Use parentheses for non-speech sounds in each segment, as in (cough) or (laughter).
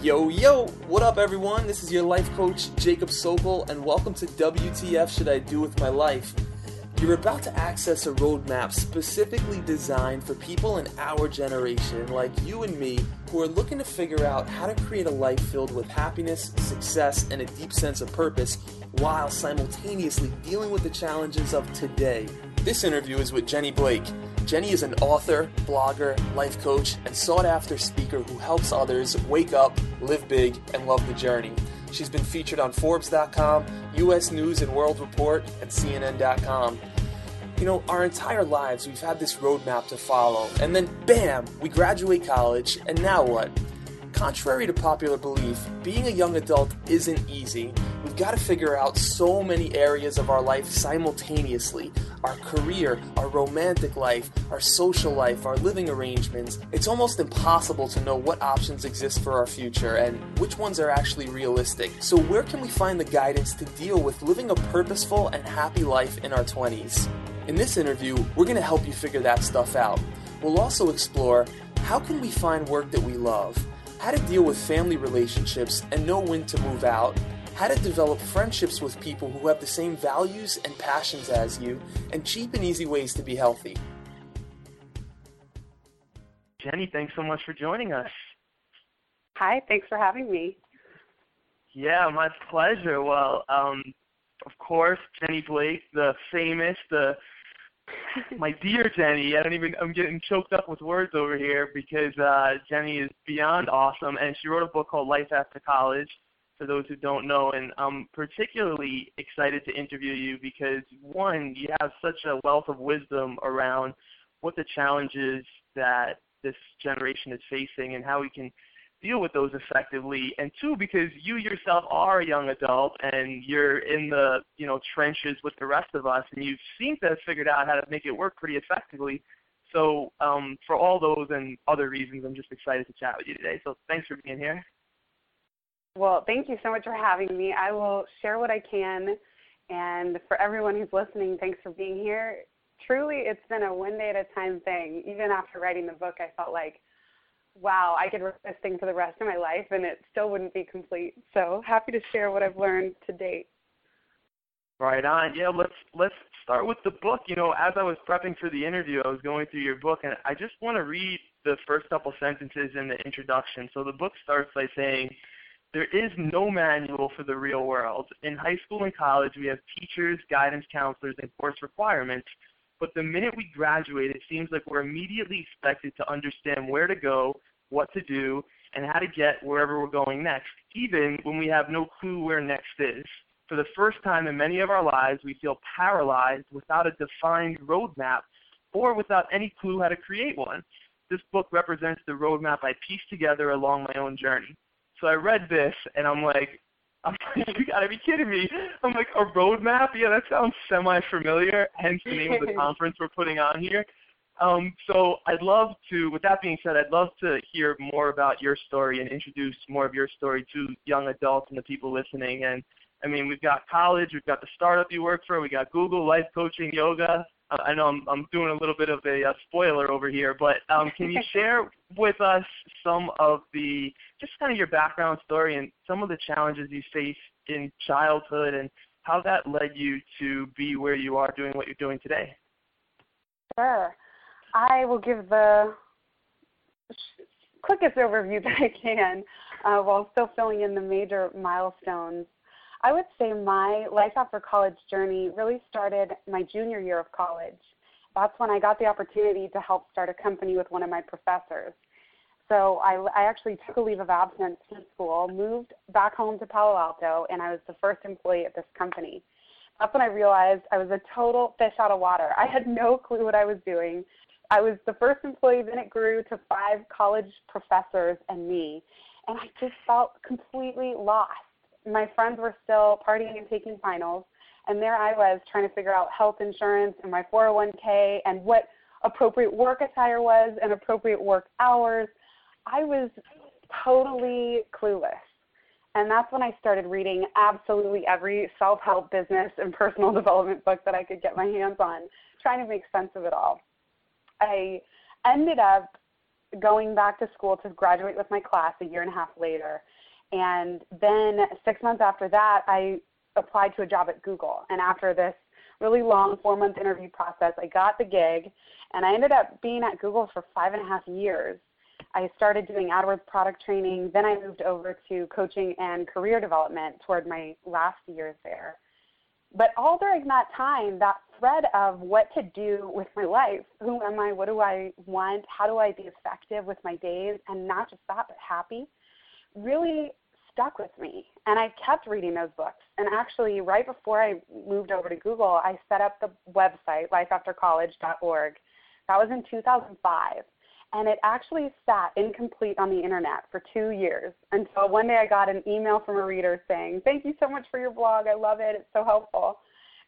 Yo, yo, what up, everyone? This is your life coach, Jacob Sobel, and welcome to WTF Should I Do With My Life? You're about to access a roadmap specifically designed for people in our generation, like you and me, who are looking to figure out how to create a life filled with happiness, success, and a deep sense of purpose while simultaneously dealing with the challenges of today. This interview is with Jenny Blake. Jenny is an author, blogger, life coach, and sought after speaker who helps others wake up, live big, and love the journey. She's been featured on Forbes.com, US News and World Report, and CNN.com. You know, our entire lives we've had this roadmap to follow, and then bam, we graduate college, and now what? Contrary to popular belief, being a young adult isn't easy. Got to figure out so many areas of our life simultaneously our career, our romantic life, our social life, our living arrangements. It's almost impossible to know what options exist for our future and which ones are actually realistic. So, where can we find the guidance to deal with living a purposeful and happy life in our 20s? In this interview, we're going to help you figure that stuff out. We'll also explore how can we find work that we love? how to deal with family relationships and know when to move out, how to develop friendships with people who have the same values and passions as you, and cheap and easy ways to be healthy. Jenny, thanks so much for joining us. Hi, thanks for having me. Yeah, my pleasure. Well, um, of course, Jenny Blake, the famous, the (laughs) my dear Jenny, I don't even I'm getting choked up with words over here because uh, Jenny is beyond awesome, and she wrote a book called Life After College. For those who don't know, and I'm particularly excited to interview you because one, you have such a wealth of wisdom around what the challenges that this generation is facing and how we can deal with those effectively and two because you yourself are a young adult and you're in the you know trenches with the rest of us and you seem to have figured out how to make it work pretty effectively. So um, for all those and other reasons i'm just excited to chat with you today. So thanks for being here well thank you so much for having me i will share what i can and for everyone who's listening thanks for being here truly it's been a one day at a time thing even after writing the book i felt like wow, I could write this thing for the rest of my life and it still wouldn't be complete. So happy to share what I've learned to date. Right on. Yeah, let's let's start with the book. You know, as I was prepping for the interview, I was going through your book and I just want to read the first couple sentences in the introduction. So the book starts by saying there is no manual for the real world. In high school and college, we have teachers, guidance counselors, and course requirements. But the minute we graduate, it seems like we're immediately expected to understand where to go, what to do, and how to get wherever we're going next, even when we have no clue where next is. For the first time in many of our lives, we feel paralyzed without a defined roadmap or without any clue how to create one. This book represents the roadmap I pieced together along my own journey. So I read this and I'm like, I'm (laughs) like, you gotta be kidding me. I'm like, a roadmap? Yeah, that sounds semi familiar, hence the name of the (laughs) conference we're putting on here. Um, so I'd love to, with that being said, I'd love to hear more about your story and introduce more of your story to young adults and the people listening. And I mean, we've got college, we've got the startup you work for, we got Google, life coaching, yoga. Uh, I know I'm, I'm doing a little bit of a, a spoiler over here, but um, can you (laughs) share with us some of the, just kind of your background story and some of the challenges you faced in childhood and how that led you to be where you are doing what you're doing today? Sure. I will give the quickest overview (laughs) that I can uh, while still filling in the major milestones. I would say my life after college journey really started my junior year of college. That's when I got the opportunity to help start a company with one of my professors. So I, I actually took a leave of absence from school, moved back home to Palo Alto, and I was the first employee at this company. That's when I realized I was a total fish out of water. I had no clue what I was doing. I was the first employee, then it grew to five college professors and me. And I just felt completely lost. My friends were still partying and taking finals. And there I was trying to figure out health insurance and my 401k and what appropriate work attire was and appropriate work hours. I was totally clueless. And that's when I started reading absolutely every self help business and personal (laughs) development book that I could get my hands on, trying to make sense of it all. I ended up going back to school to graduate with my class a year and a half later. And then six months after that, I applied to a job at Google. And after this really long four month interview process, I got the gig. And I ended up being at Google for five and a half years. I started doing AdWords product training. Then I moved over to coaching and career development toward my last years there. But all during that time, that thread of what to do with my life who am I? What do I want? How do I be effective with my days? And not just that, but happy really stuck with me. And I kept reading those books. And actually, right before I moved over to Google, I set up the website, lifeaftercollege.org. That was in 2005 and it actually sat incomplete on the internet for two years until one day I got an email from a reader saying, Thank you so much for your blog. I love it. It's so helpful.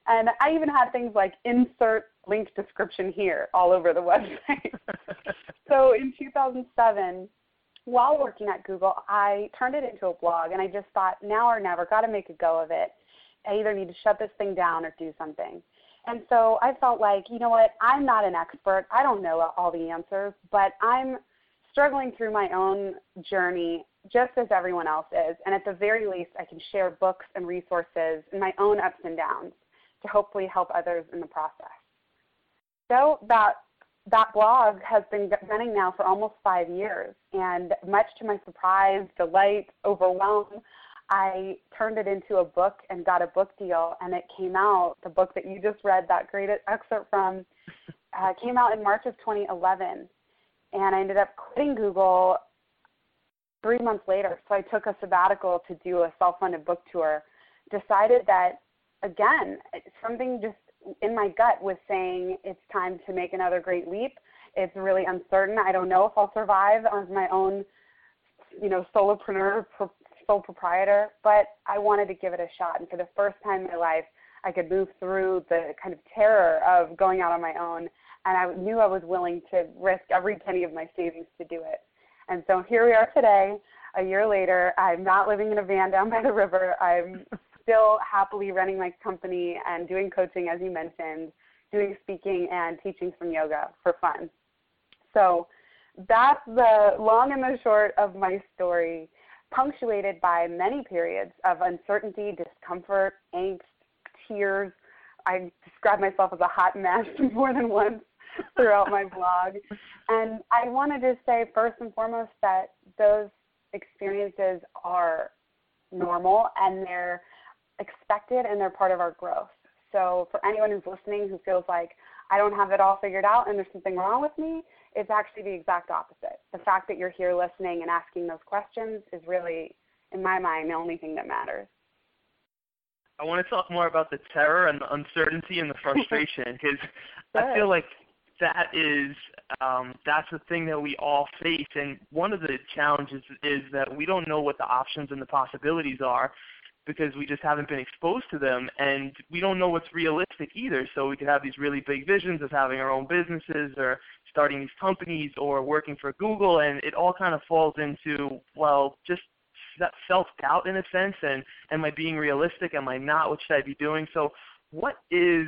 And I even had things like insert link description here all over the website. (laughs) so in 2007, while working at Google, I turned it into a blog and I just thought, now or never, got to make a go of it. I either need to shut this thing down or do something. And so I felt like, you know what, I'm not an expert. I don't know all the answers, but I'm struggling through my own journey just as everyone else is. And at the very least, I can share books and resources and my own ups and downs to hopefully help others in the process. So that that blog has been running now for almost five years, and much to my surprise, delight, overwhelm, I turned it into a book and got a book deal, and it came out. The book that you just read, that great excerpt from, (laughs) uh, came out in March of 2011, and I ended up quitting Google three months later. So I took a sabbatical to do a self-funded book tour. Decided that again, something just in my gut was saying it's time to make another great leap. It's really uncertain. I don't know if I'll survive as my own, you know, solopreneur sole proprietor, but I wanted to give it a shot. And for the first time in my life, I could move through the kind of terror of going out on my own. And I knew I was willing to risk every penny of my savings to do it. And so here we are today, a year later. I'm not living in a van down by the river. I'm still happily running my company and doing coaching, as you mentioned, doing speaking and teaching some yoga for fun. So that's the long and the short of my story punctuated by many periods of uncertainty, discomfort, angst, tears. I describe myself as a hot mess (laughs) more than once throughout my blog. And I wanted to say, first and foremost, that those experiences are normal and they're expected and they're part of our growth. So, for anyone who's listening who feels like I don't have it all figured out and there's something wrong with me, it's actually the exact opposite. The fact that you're here listening and asking those questions is really, in my mind, the only thing that matters. I want to talk more about the terror and the uncertainty and the frustration (laughs) because I feel like that is um, that's the thing that we all face. And one of the challenges is that we don't know what the options and the possibilities are because we just haven't been exposed to them and we don't know what's realistic either. So we could have these really big visions of having our own businesses or starting these companies or working for Google, and it all kind of falls into well, just that self doubt in a sense, and am I being realistic? Am I not? What should I be doing? So, what is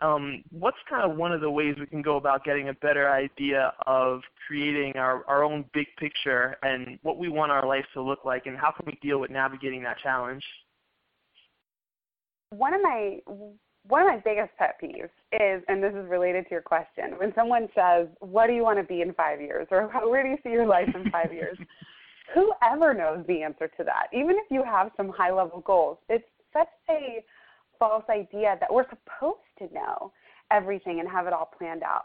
um, what's kind of one of the ways we can go about getting a better idea of creating our, our own big picture and what we want our life to look like, and how can we deal with navigating that challenge? One of my one of my biggest pet peeves is, and this is related to your question, when someone says, What do you want to be in five years? or Where do you see your life in five years? (laughs) Whoever knows the answer to that, even if you have some high level goals, it's such a false idea that we're supposed to know everything and have it all planned out.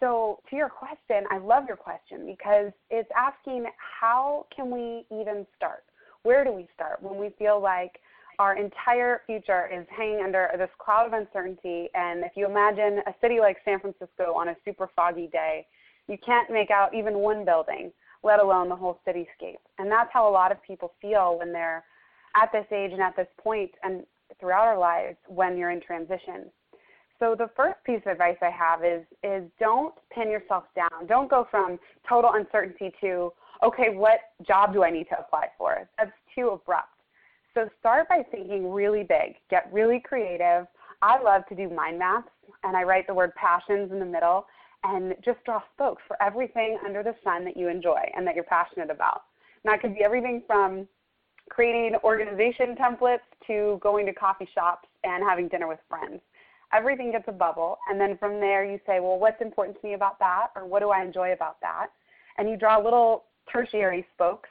So, to your question, I love your question because it's asking how can we even start? Where do we start when we feel like our entire future is hanging under this cloud of uncertainty. And if you imagine a city like San Francisco on a super foggy day, you can't make out even one building, let alone the whole cityscape. And that's how a lot of people feel when they're at this age and at this point and throughout our lives when you're in transition. So the first piece of advice I have is is don't pin yourself down. Don't go from total uncertainty to okay, what job do I need to apply for? That's too abrupt. So start by thinking really big, get really creative. I love to do mind maps, and I write the word passions in the middle. and just draw spokes for everything under the sun that you enjoy and that you're passionate about. And that could be everything from creating organization templates to going to coffee shops and having dinner with friends. Everything gets a bubble, and then from there you say, well, what's important to me about that, or what do I enjoy about that? And you draw little tertiary spokes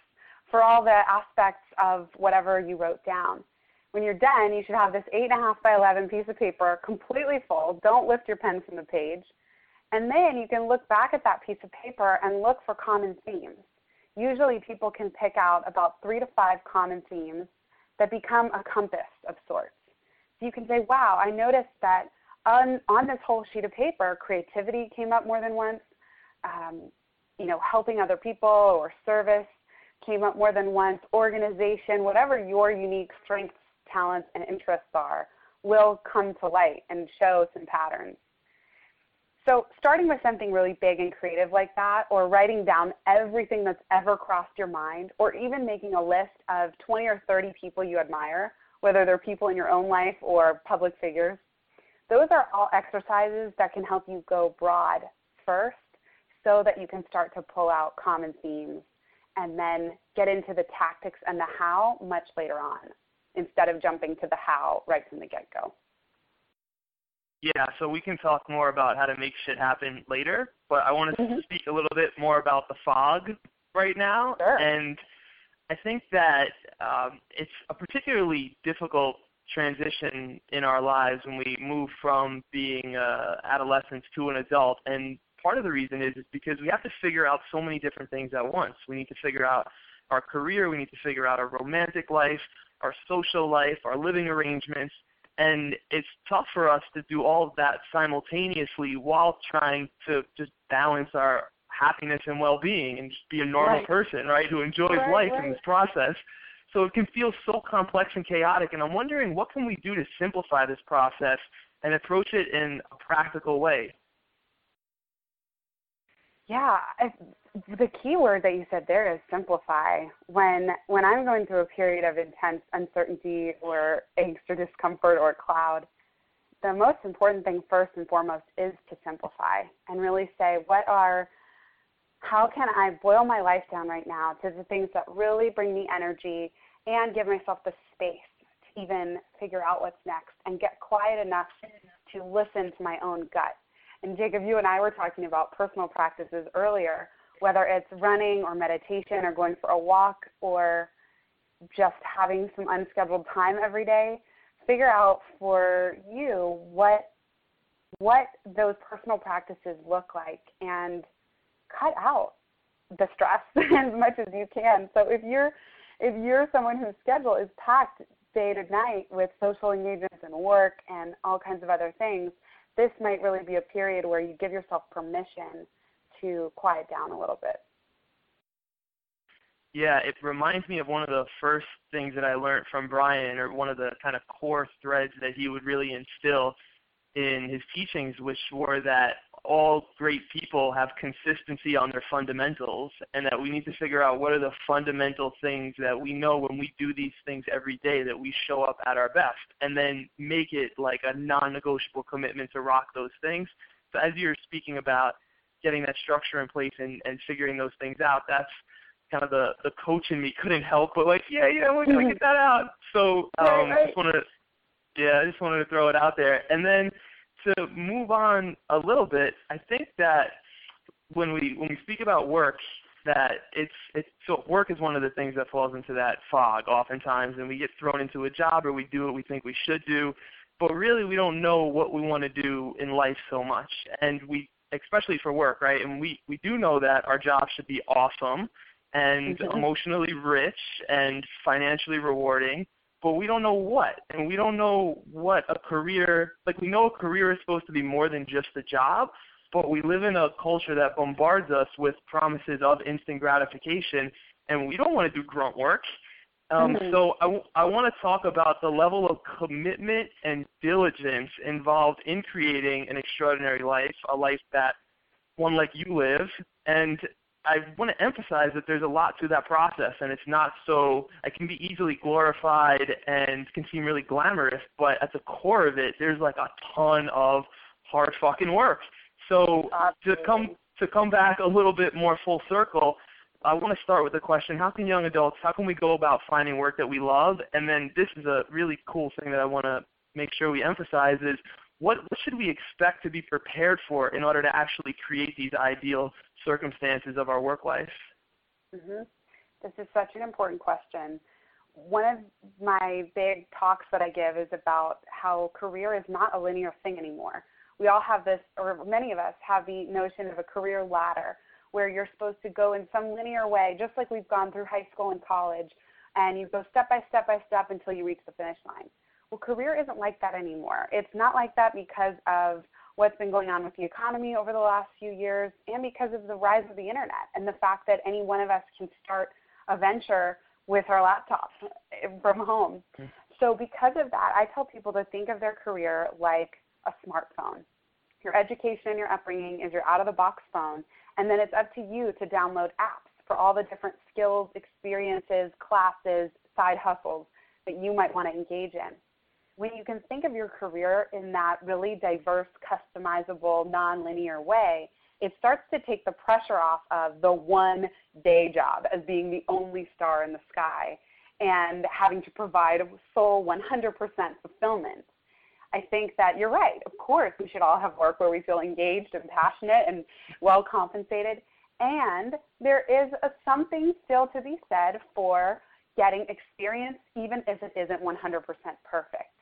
for all the aspects of whatever you wrote down. When you're done, you should have this 8.5 by 11 piece of paper completely full. Don't lift your pen from the page. And then you can look back at that piece of paper and look for common themes. Usually people can pick out about three to five common themes that become a compass of sorts. So you can say, wow, I noticed that on, on this whole sheet of paper, creativity came up more than once. Um, you know, helping other people or service came up more than once. Organization, whatever your unique strengths, talents, and interests are, will come to light and show some patterns. So, starting with something really big and creative like that, or writing down everything that's ever crossed your mind, or even making a list of 20 or 30 people you admire, whether they're people in your own life or public figures, those are all exercises that can help you go broad first so that you can start to pull out common themes and then get into the tactics and the how much later on instead of jumping to the how right from the get go. Yeah, so we can talk more about how to make shit happen later, but I want to mm-hmm. speak a little bit more about the fog right now. Sure. And I think that um, it's a particularly difficult transition in our lives when we move from being uh, adolescents to an adult. And part of the reason is, is because we have to figure out so many different things at once. We need to figure out our career, we need to figure out our romantic life, our social life, our living arrangements, and it's tough for us to do all of that simultaneously while trying to just balance our happiness and well-being and just be a normal right. person, right, who enjoys right, life right. in this process. So it can feel so complex and chaotic, and I'm wondering what can we do to simplify this process and approach it in a practical way. Yeah, I, the key word that you said there is simplify. When when I'm going through a period of intense uncertainty or angst or discomfort or cloud, the most important thing first and foremost is to simplify and really say what are how can I boil my life down right now to the things that really bring me energy and give myself the space to even figure out what's next and get quiet enough to listen to my own gut. And Jacob, you and I were talking about personal practices earlier whether it's running or meditation or going for a walk or just having some unscheduled time every day, figure out for you what what those personal practices look like and cut out the stress (laughs) as much as you can. So if you're if you're someone whose schedule is packed day to night with social engagements and work and all kinds of other things, this might really be a period where you give yourself permission to quiet down a little bit. Yeah, it reminds me of one of the first things that I learned from Brian, or one of the kind of core threads that he would really instill in his teachings, which were that all great people have consistency on their fundamentals, and that we need to figure out what are the fundamental things that we know when we do these things every day that we show up at our best, and then make it like a non negotiable commitment to rock those things. So, as you're speaking about, getting that structure in place and, and figuring those things out, that's kind of the, the coach in me couldn't help but like, yeah, yeah, we're gonna get that out. So um right, right. just wanted to yeah, I just wanted to throw it out there. And then to move on a little bit, I think that when we when we speak about work that it's it's so work is one of the things that falls into that fog oftentimes and we get thrown into a job or we do what we think we should do but really we don't know what we want to do in life so much and we especially for work, right? And we we do know that our job should be awesome and mm-hmm. emotionally rich and financially rewarding, but we don't know what. And we don't know what a career like we know a career is supposed to be more than just a job, but we live in a culture that bombards us with promises of instant gratification and we don't want to do grunt work. Um, mm-hmm. So I, w- I want to talk about the level of commitment and diligence involved in creating an extraordinary life, a life that one like you live. And I want to emphasize that there's a lot to that process, and it's not so. It can be easily glorified and can seem really glamorous, but at the core of it, there's like a ton of hard fucking work. So Absolutely. to come to come back a little bit more full circle, I want to start with the question: How can young adults? How can we go about finding work that we love? And then this is a really cool thing that I want to make sure we emphasize is what, what should we expect to be prepared for in order to actually create these ideal circumstances of our work life? Mm-hmm. This is such an important question. One of my big talks that I give is about how career is not a linear thing anymore. We all have this, or many of us have the notion of a career ladder where you're supposed to go in some linear way, just like we've gone through high school and college, and you go step by step by step until you reach the finish line. Well, career isn't like that anymore. It's not like that because of what's been going on with the economy over the last few years and because of the rise of the internet and the fact that any one of us can start a venture with our laptop (laughs) from home. Mm-hmm. So, because of that, I tell people to think of their career like a smartphone. Your education and your upbringing is your out of the box phone, and then it's up to you to download apps for all the different skills, experiences, classes, side hustles that you might want to engage in when you can think of your career in that really diverse, customizable, nonlinear way, it starts to take the pressure off of the one day job as being the only star in the sky and having to provide a sole 100% fulfillment. I think that you're right. Of course, we should all have work where we feel engaged and passionate and well compensated. And there is a, something still to be said for getting experience, even if it isn't 100% perfect.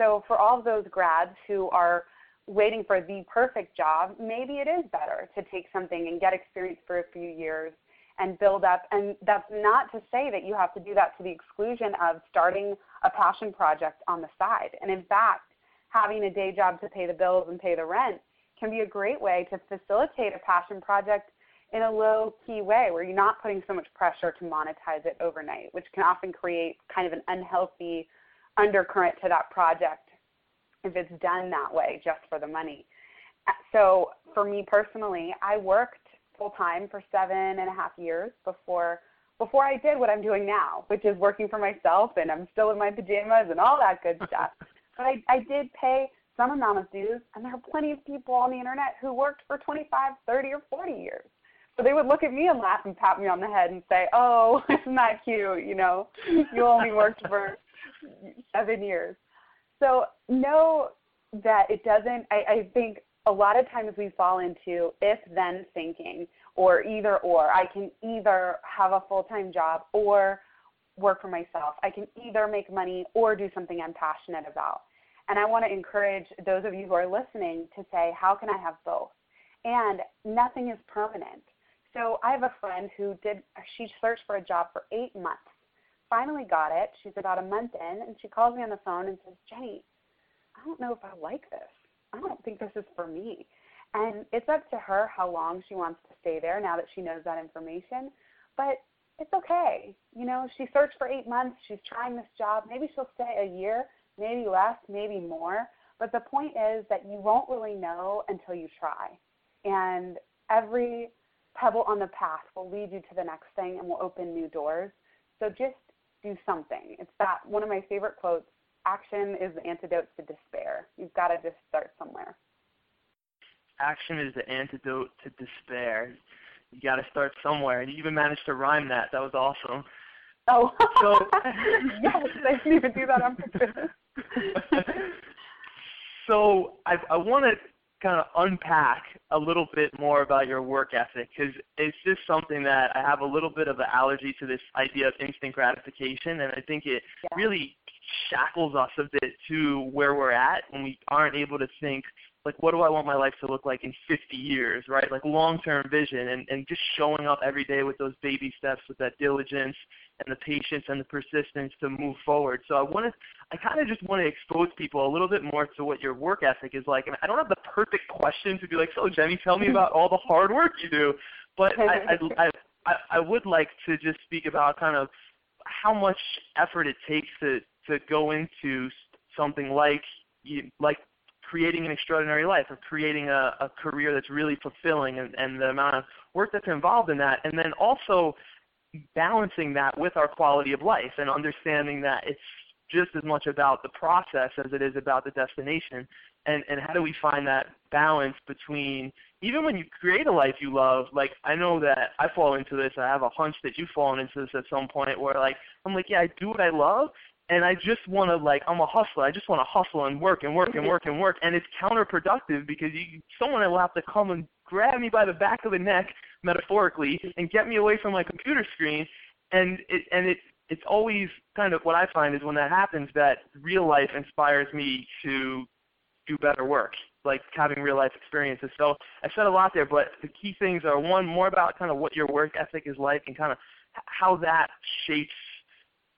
So for all of those grads who are waiting for the perfect job, maybe it is better to take something and get experience for a few years and build up. And that's not to say that you have to do that to the exclusion of starting a passion project on the side. And in fact, having a day job to pay the bills and pay the rent can be a great way to facilitate a passion project in a low key way where you're not putting so much pressure to monetize it overnight, which can often create kind of an unhealthy undercurrent to that project if it's done that way just for the money. Uh, so for me personally, I worked full time for seven and a half years before before I did what I'm doing now, which is working for myself and I'm still in my pajamas and all that good stuff. (laughs) but I, I did pay some amount of dues and there are plenty of people on the internet who worked for 25, 30 or 40 years. So they would look at me and laugh and pat me on the head and say, "Oh, (laughs) isn't that cute? You know, you only worked for seven years. So know that it doesn't, I, I think a lot of times we fall into if then thinking or either or. I can either have a full time job or work for myself. I can either make money or do something I'm passionate about. And I want to encourage those of you who are listening to say, how can I have both? And nothing is permanent. So I have a friend who did, she searched for a job for eight months finally got it. She's about a month in, and she calls me on the phone and says, Jenny, I don't know if I like this. I don't think this is for me. And it's up to her how long she wants to stay there now that she knows that information. But it's okay. You know, she searched for eight months. She's trying this job. Maybe she'll stay a year, maybe less, maybe more. But the point is that you won't really know until you try. And every pebble on the path will lead you to the next thing and will open new doors. So just do something. It's that one of my favorite quotes action is the antidote to despair. You've got to just start somewhere. Action is the antidote to despair. You got to start somewhere. And you even managed to rhyme that. That was awesome. Oh, so, (laughs) (laughs) yes, I didn't even do that on purpose. (laughs) so I, I want to kind of unpack a little bit more about your work ethic because it's just something that I have a little bit of an allergy to this idea of instant gratification, and I think it yeah. really shackles us a bit to where we're at when we aren't able to think like what do I want my life to look like in 50 years, right? Like long-term vision and, and just showing up every day with those baby steps, with that diligence and the patience and the persistence to move forward. So I want to, I kind of just want to expose people a little bit more to what your work ethic is like. And I don't have the perfect question to be like, so Jenny, tell me about all the hard work you do. But I, I, I, I would like to just speak about kind of how much effort it takes to to go into something like you, like creating an extraordinary life or creating a, a career that's really fulfilling and, and the amount of work that's involved in that. And then also balancing that with our quality of life and understanding that it's just as much about the process as it is about the destination. And and how do we find that balance between even when you create a life you love, like I know that I fall into this. I have a hunch that you've fallen into this at some point where like I'm like, yeah, I do what I love, and I just want to like I'm a hustler. I just want to hustle and work and work and work and work, and it's counterproductive because you someone will have to come and grab me by the back of the neck, metaphorically, and get me away from my computer screen, and it and it it's always kind of what I find is when that happens that real life inspires me to do better work like having real life experiences. So I said a lot there, but the key things are one more about kind of what your work ethic is like and kind of how that shapes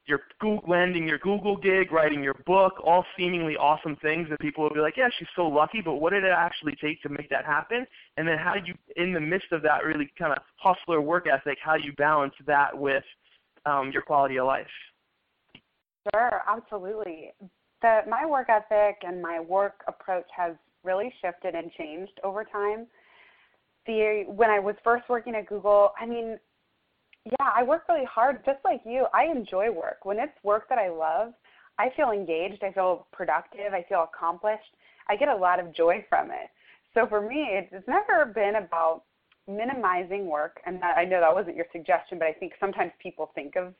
your Google, landing your Google gig, writing your book, all seemingly awesome things that people will be like, yeah, she's so lucky, but what did it actually take to make that happen? And then how do you, in the midst of that really kind of hustler work ethic, how do you balance that with um, your quality of life? Sure, absolutely. The, my work ethic and my work approach has really shifted and changed over time. The when I was first working at Google, I mean, yeah, I work really hard just like you. I enjoy work. When it's work that I love, I feel engaged, I feel productive, I feel accomplished. I get a lot of joy (laughs) from it. So for me, it's never been about minimizing work, and I know that wasn't your suggestion, but I think sometimes people think of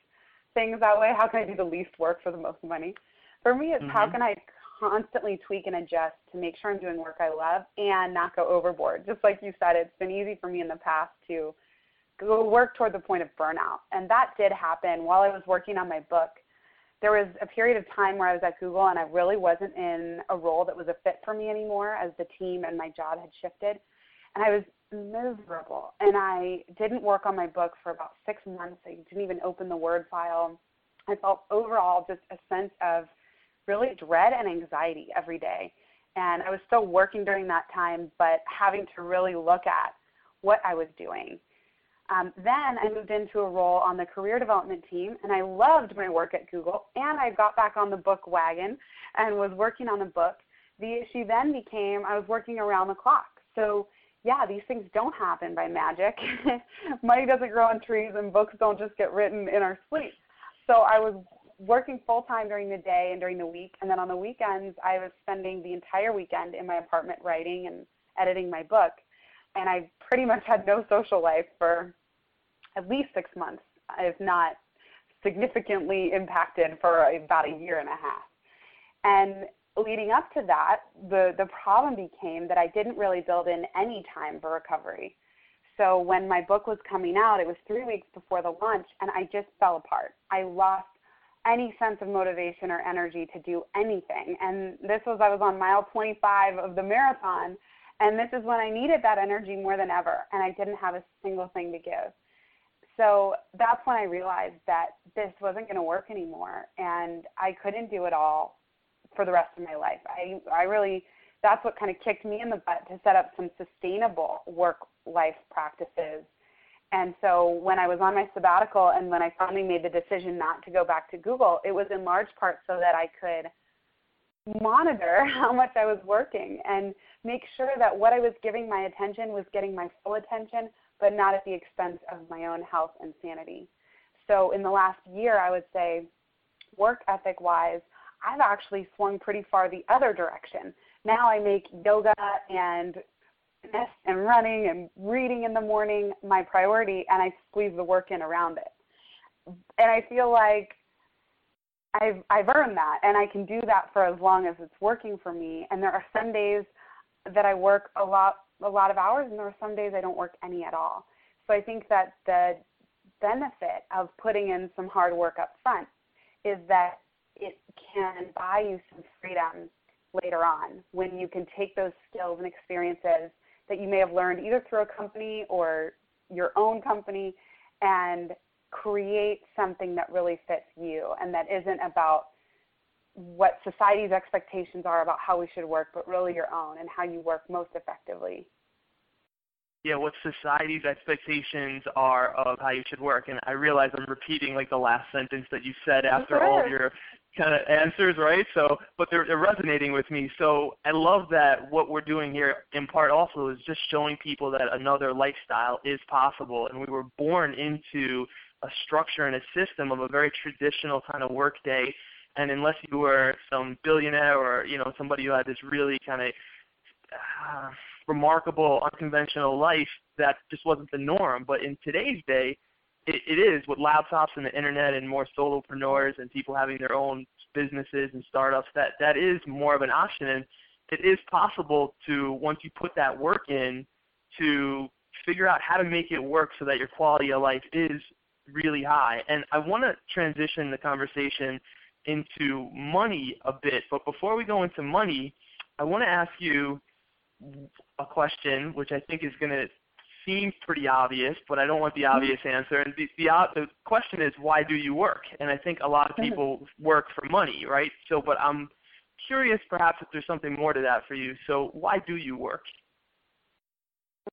things that way. How can I do the least work for the most money? For me, it's mm-hmm. how can I constantly tweak and adjust to make sure I'm doing work I love and not go overboard. Just like you said, it's been easy for me in the past to go work toward the point of burnout. And that did happen while I was working on my book. There was a period of time where I was at Google and I really wasn't in a role that was a fit for me anymore as the team and my job had shifted. And I was miserable. And I didn't work on my book for about six months. I didn't even open the Word file. I felt overall just a sense of really dread and anxiety every day. And I was still working during that time, but having to really look at what I was doing. Um, then I moved into a role on the career development team, and I loved my work at Google. And I got back on the book wagon and was working on a book. The issue then became I was working around the clock. So, yeah, these things don't happen by magic. (laughs) Money doesn't grow on trees, and books don't just get written in our sleep. So I was working full time during the day and during the week, and then on the weekends, I was spending the entire weekend in my apartment writing and editing my book. And I pretty much had no social life for at least six months, if not significantly impacted for about a year and a half. And leading up to that, the, the problem became that I didn't really build in any time for recovery. So when my book was coming out, it was three weeks before the launch, and I just fell apart. I lost any sense of motivation or energy to do anything. And this was, I was on mile 25 of the marathon, and this is when I needed that energy more than ever, and I didn't have a single thing to give. So that's when I realized that this wasn't going to work anymore, and I couldn't do it all for the rest of my life. I, I really, that's what kind of kicked me in the butt to set up some sustainable work life practices and so when I was on my sabbatical and when I finally made the decision not to go back to Google, it was in large part so that I could monitor (laughs) how much I was working and make sure that what I was giving my attention was getting my full attention, but not at the expense of my own health and sanity. So in the last year, I would say, work ethic wise, I've actually swung pretty far the other direction. Now I make yoga and and running and reading in the morning my priority and I squeeze the work in around it. And I feel like I've I've earned that and I can do that for as long as it's working for me. And there are some days that I work a lot a lot of hours and there are some days I don't work any at all. So I think that the benefit of putting in some hard work up front is that it can buy you some freedom later on when you can take those skills and experiences that you may have learned either through a company or your own company and create something that really fits you and that isn't about what society's expectations are about how we should work, but really your own and how you work most effectively. Yeah, what society's expectations are of how you should work. And I realize I'm repeating like the last sentence that you said after all of your kind of answers, right? So, but they're, they're resonating with me. So I love that what we're doing here in part also is just showing people that another lifestyle is possible. And we were born into a structure and a system of a very traditional kind of work day And unless you were some billionaire or you know somebody who had this really kind of uh, remarkable, unconventional life, that just wasn't the norm. But in today's day, it, it is with laptops and the internet and more solopreneurs and people having their own businesses and startups. That that is more of an option, and it is possible to once you put that work in to figure out how to make it work so that your quality of life is really high. And I want to transition the conversation into money a bit, but before we go into money, I want to ask you a question, which I think is going to seem pretty obvious, but I don't want the mm-hmm. obvious answer. And the, the, the question is, why do you work? And I think a lot of mm-hmm. people work for money, right? So, but I'm curious, perhaps, if there's something more to that for you. So, why do you work?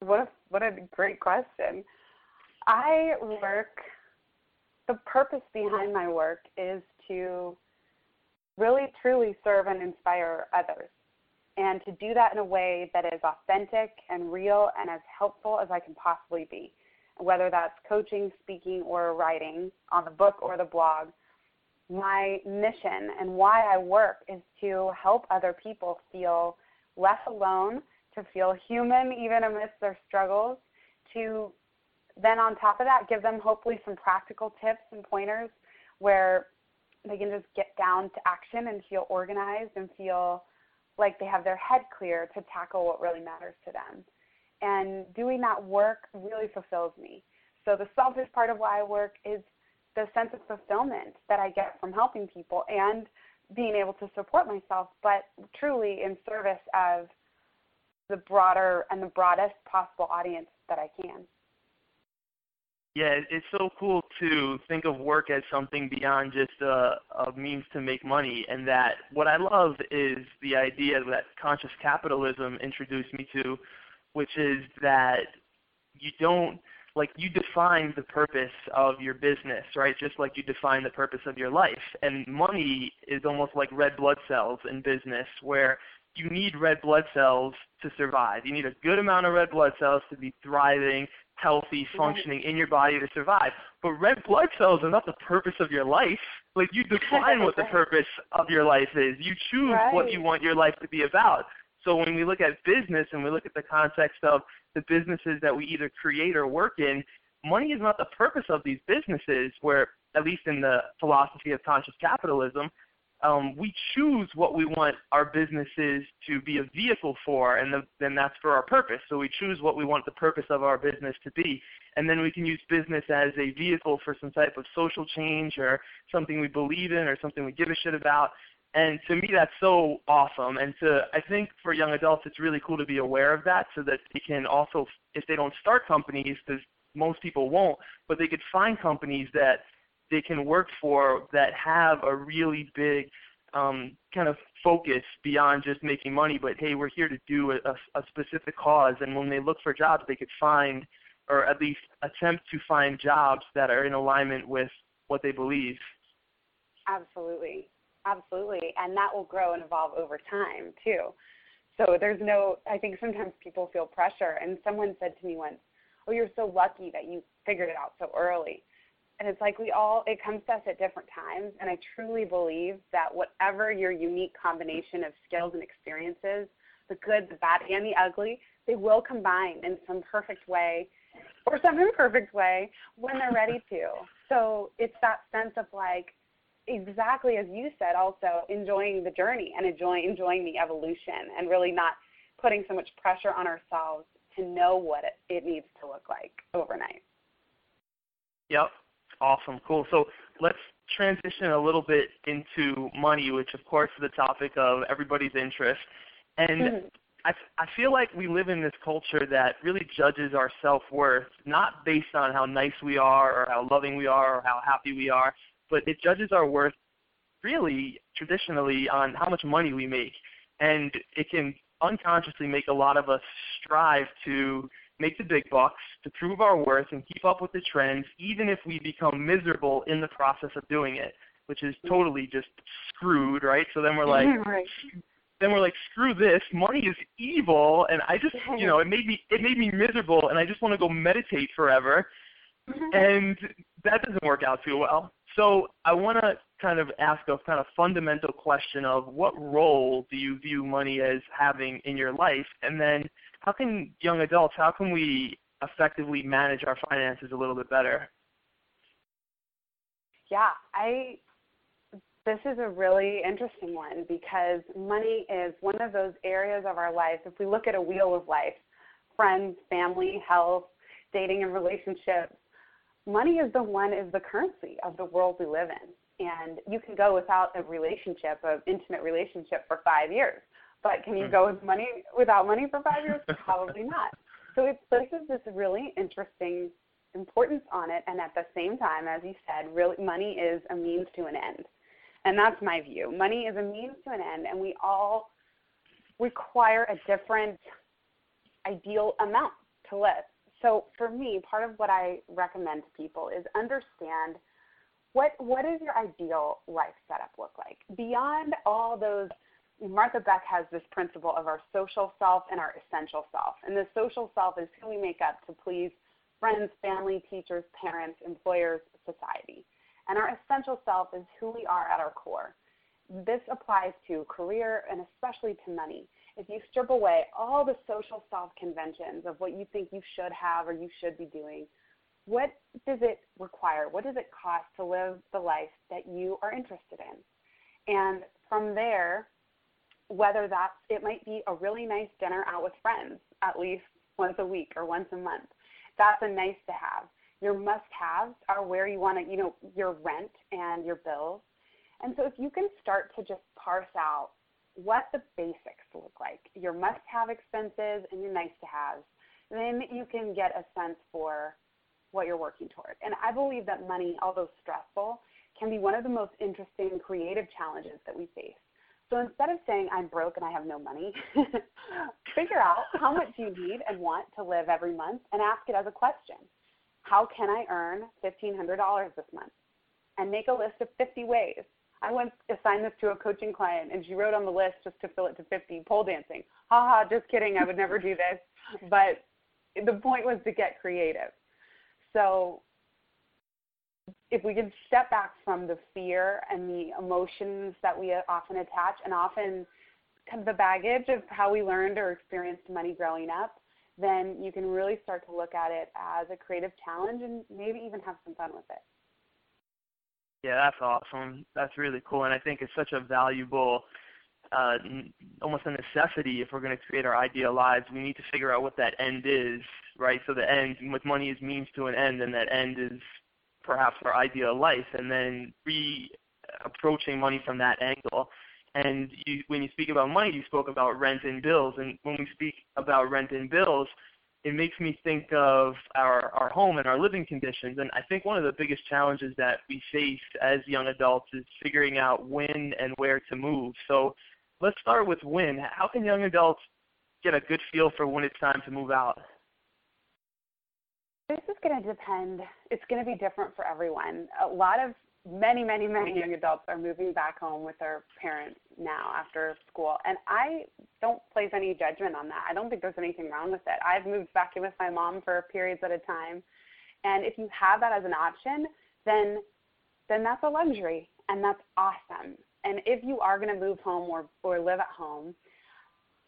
What a, what a great question. I work. The purpose behind my work is to really truly serve and inspire others and to do that in a way that is authentic and real and as helpful as I can possibly be, whether that's coaching, speaking, or writing on the book or the blog. My mission and why I work is to help other people feel less alone, to feel human even amidst their struggles, to then on top of that give them hopefully some practical tips and pointers where they can just get down to action and feel organized and feel like they have their head clear to tackle what really matters to them. And doing that work really fulfills me. So the selfish part of why I work is the sense of fulfillment that I get from helping people and being able to support myself, but truly in service of the broader and the broadest possible audience that I can. Yeah, it's so cool to think of work as something beyond just a, a means to make money. And that what I love is the idea that conscious capitalism introduced me to, which is that you don't like you define the purpose of your business, right? Just like you define the purpose of your life. And money is almost like red blood cells in business where you need red blood cells to survive. You need a good amount of red blood cells to be thriving, healthy, functioning in your body to survive. But red blood cells are not the purpose of your life. Like you (laughs) define what the purpose of your life is. You choose right. what you want your life to be about. So when we look at business and we look at the context of the businesses that we either create or work in, money is not the purpose of these businesses where at least in the philosophy of conscious capitalism, um, we choose what we want our businesses to be a vehicle for, and the, then that's for our purpose. So we choose what we want the purpose of our business to be, and then we can use business as a vehicle for some type of social change or something we believe in or something we give a shit about. And to me, that's so awesome. And to I think for young adults, it's really cool to be aware of that, so that they can also, if they don't start companies, because most people won't, but they could find companies that they can work for that have a really big um, kind of focus beyond just making money, but hey, we're here to do a, a specific cause. And when they look for jobs, they could find, or at least attempt to find jobs that are in alignment with what they believe. Absolutely. Absolutely. And that will grow and evolve over time, too. So there's no, I think sometimes people feel pressure. And someone said to me once, Oh, you're so lucky that you figured it out so early and it's like we all it comes to us at different times. And i truly believe that whatever your unique combination of skills and experiences the good the bad and the ugly they will combine in some perfect way or some imperfect way when they're ready to. So it's that sense of like exactly as you said also enjoying the journey and enjoying enjoying the evolution and really not putting so much pressure on ourselves to know what it, it needs to look like overnight. Yep Awesome, cool. So let's transition a little bit into money, which of course is the topic of everybody's interest. And mm-hmm. I, I feel like we live in this culture that really judges our self worth not based on how nice we are or how loving we are or how happy we are, but it judges our worth really traditionally on how much money we make. And it can unconsciously make a lot of us strive to make the big bucks, to prove our worth and keep up with the trends, even if we become miserable in the process of doing it, which is totally just screwed, right? So then we're (laughs) like, right. then we're like, screw this, money is evil, and I just, you know, it made me, it made me miserable, and I just want to go meditate forever, mm-hmm. and that doesn't work out too well. So I want to kind of ask a kind of fundamental question of what role do you view money as having in your life, and then how can young adults, how can we effectively manage our finances a little bit better? Yeah, I this is a really interesting one because money is one of those areas of our life. If we look at a wheel of life, friends, family, health, dating and relationships, money is the one is the currency of the world we live in. And you can go without a relationship, an intimate relationship for five years. But can you hmm. go with money without money for five years? (laughs) Probably not. So it places this really interesting importance on it and at the same time, as you said, really money is a means to an end. And that's my view. Money is a means to an end, and we all require a different ideal amount to live. So for me, part of what I recommend to people is understand what what does your ideal life setup look like beyond all those Martha Beck has this principle of our social self and our essential self. And the social self is who we make up to please friends, family, teachers, parents, employers, society. And our essential self is who we are at our core. This applies to career and especially to money. If you strip away all the social self conventions of what you think you should have or you should be doing, what does it require? What does it cost to live the life that you are interested in? And from there, whether that's, it might be a really nice dinner out with friends at least once a week or once a month. That's a nice to have your must-haves are where you want to, you know, your rent and your bills. And so if you can start to just parse out what the basics look like, your must-have expenses and your nice-to-haves, then you can get a sense for what you're working toward. And I believe that money, although stressful, can be one of the most interesting creative challenges that we face. So instead of saying I'm broke and I have no money, (laughs) figure out how much you need and want to live every month and ask it as a question how can I earn $1,500 this month? And make a list of 50 ways. I once assigned this to a coaching client, and she wrote on the list just to fill it to 50 pole dancing. Ha ha, just kidding. I would never do this. But the point was to get creative. So if we can step back from the fear and the emotions that we often attach, and often kind of the baggage of how we learned or experienced money growing up, then you can really start to look at it as a creative challenge and maybe even have some fun with it. Yeah, that's awesome. That's really cool, and I think it's such a valuable, uh, almost a necessity if we're going to create our ideal lives. We need to figure out what that end is, right? So the end, with money is means to an end, and that end is perhaps our ideal life, and then re-approaching money from that angle and you, when you speak about money, you spoke about rent and bills. And when we speak about rent and bills, it makes me think of our, our home and our living conditions. And I think one of the biggest challenges that we face as young adults is figuring out when and where to move. So let's start with when. How can young adults get a good feel for when it's time to move out? This is going to depend. It's going to be different for everyone. A lot of many, many, many young adults are moving back home with their parents now after school. And I don't place any judgment on that. I don't think there's anything wrong with it. I've moved back in with my mom for periods at a time. And if you have that as an option, then then that's a luxury and that's awesome. And if you are going to move home or, or live at home,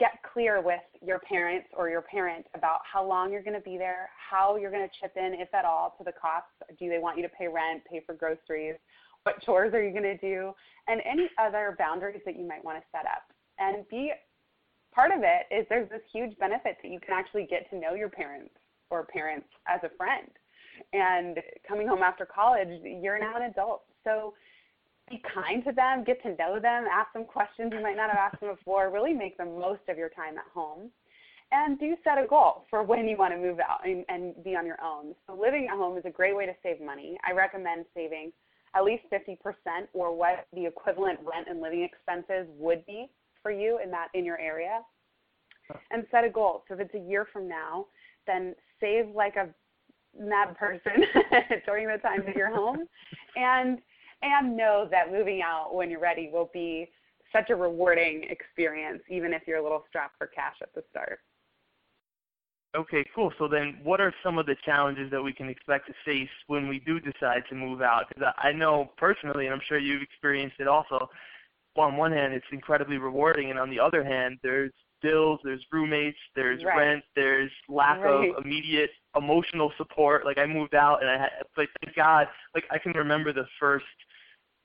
get clear with your parents or your parent about how long you're going to be there, how you're going to chip in, if at all, to the costs. Do they want you to pay rent, pay for groceries? What (laughs) chores are you going to do? And any other boundaries that you might want to set up. And be part of it is there's this huge benefit that you can actually get to know your parents or parents as a friend. And coming home after college, you're now an adult. So be kind to them, get to know them, ask them questions you might not have asked them before, really make the most of your time at home. And do set a goal for when you want to move out and, and be on your own. So living at home is a great way to save money. I recommend saving at least 50% or what the equivalent rent and living expenses would be for you in that in your area. And set a goal. So if it's a year from now, then save like a mad person (laughs) during the time that you're home and and know that moving out when you're ready will be such a rewarding experience, even if you're a little strapped for cash at the start. Okay, cool. So then, what are some of the challenges that we can expect to face when we do decide to move out? Because I know personally, and I'm sure you've experienced it also. Well, on one hand, it's incredibly rewarding, and on the other hand, there's bills, there's roommates, there's right. rent, there's lack right. of immediate emotional support. Like I moved out, and I had, but thank God, like I can remember the first